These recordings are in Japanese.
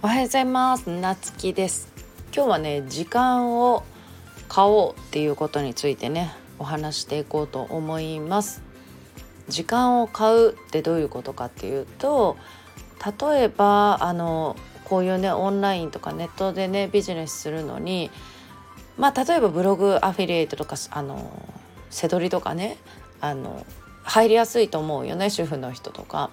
おはようございます。なつきです。今日はね時間を買おうっていうことについてねお話していこうと思います。時間を買うってどういうことかっていうと例えばあのこういうねオンラインとかネットでねビジネスするのにまあ例えばブログアフィリエイトとかあの背取りとかねあの入りやすいと思うよね主婦の人とか。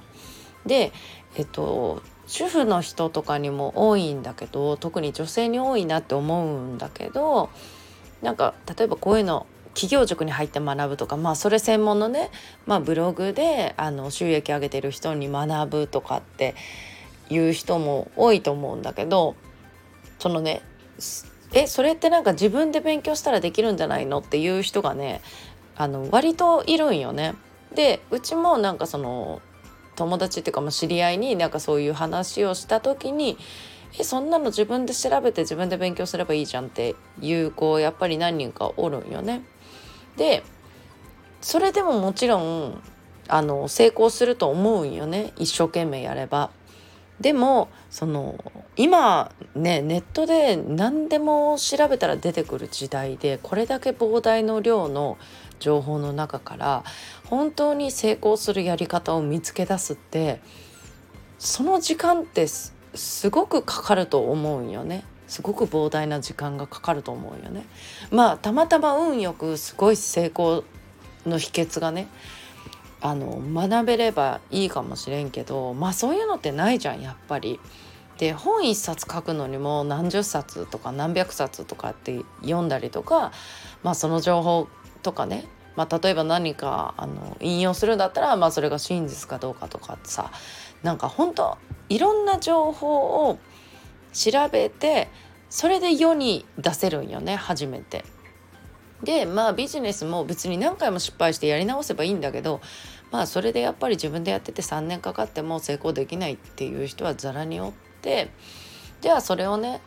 でえっと主婦の人とかにも多いんだけど特に女性に多いなって思うんだけどなんか例えばこういうの企業塾に入って学ぶとかまあそれ専門のね、まあ、ブログであの収益上げてる人に学ぶとかっていう人も多いと思うんだけどそのねえそれってなんか自分で勉強したらできるんじゃないのっていう人がねあの割といるんよね。でうちもなんかその友達っていうかまあ知り合いになんかそういう話をした時にえそんなの自分で調べて自分で勉強すればいいじゃんっていう子やっぱり何人かおるんよね。でそれでももちろんあの成功すると思うんよね一生懸命やれば。でもその今ねネットで何でも調べたら出てくる時代でこれだけ膨大の量の情報の中から本当に成功するやり方を見つけ出すってその時間ってすごくかかると思うんよね。すごく膨大な時間がかかると思うよね。まあたまたま運よくすごい成功の秘訣がねあの学べればいいかもしれんけどまあそういうのってないじゃんやっぱり。で本一冊書くのにも何十冊とか何百冊とかって読んだりとか、まあ、その情報とかね、まあ、例えば何かあの引用するんだったら、まあ、それが真実かどうかとかさなんか本当いろんな情報を調べてそれで世に出せるんよね初めて。でまあビジネスも別に何回も失敗してやり直せばいいんだけどまあそれでやっぱり自分でやってて3年かかっても成功できないっていう人はざらにおってじゃあそれをね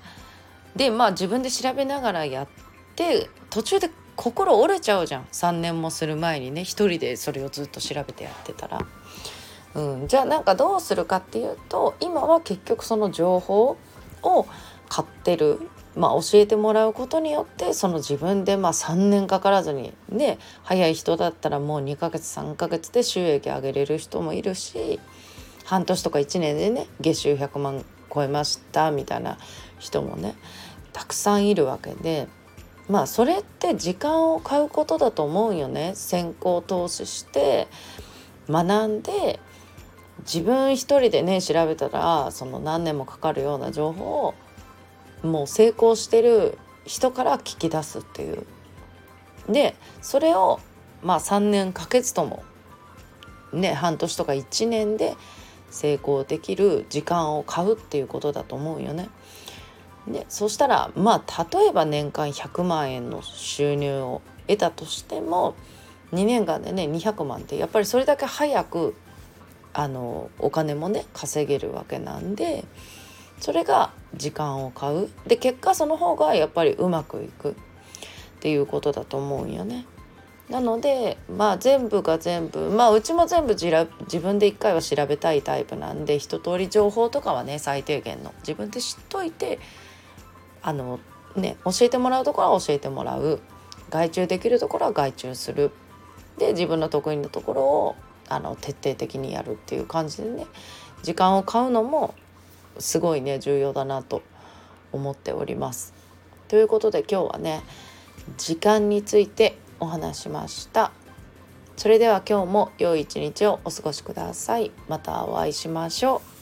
でまあ自分で調べながらやって途中で心折れちゃうじゃん。3年もする前にね。一人でそれをずっと調べてやってたら。うん、じゃあなんかどうするかっていうと今は結局その情報を買ってる、まあ、教えてもらうことによってその自分でまあ3年かからずにね早い人だったらもう2ヶ月3ヶ月で収益上げれる人もいるし半年とか1年でね月収100万超えましたみたいな人もねたくさんいるわけで。まあそれって時間を買うことだと思うよね先行投資して学んで自分一人でね調べたらその何年もかかるような情報をもう成功してる人から聞き出すっていう。でそれをまあ3年かけずともね半年とか1年で成功できる時間を買うっていうことだと思うよね。でそしたらまあ例えば年間100万円の収入を得たとしても2年間でね200万ってやっぱりそれだけ早くあのお金もね稼げるわけなんでそれが時間を買うで結果その方がやっぱりうまくいくっていうことだと思うんよね。なのでまあ全部が全部まあうちも全部自分で一回は調べたいタイプなんで一通り情報とかはね最低限の自分で知っといてあのね教えてもらうところは教えてもらう外注できるところは外注するで自分の得意なところをあの徹底的にやるっていう感じでね時間を買うのもすごいね重要だなと思っております。ということで今日はね時間についてお話しました。それでは今日も良い一日をお過ごしください。またお会いしましょう。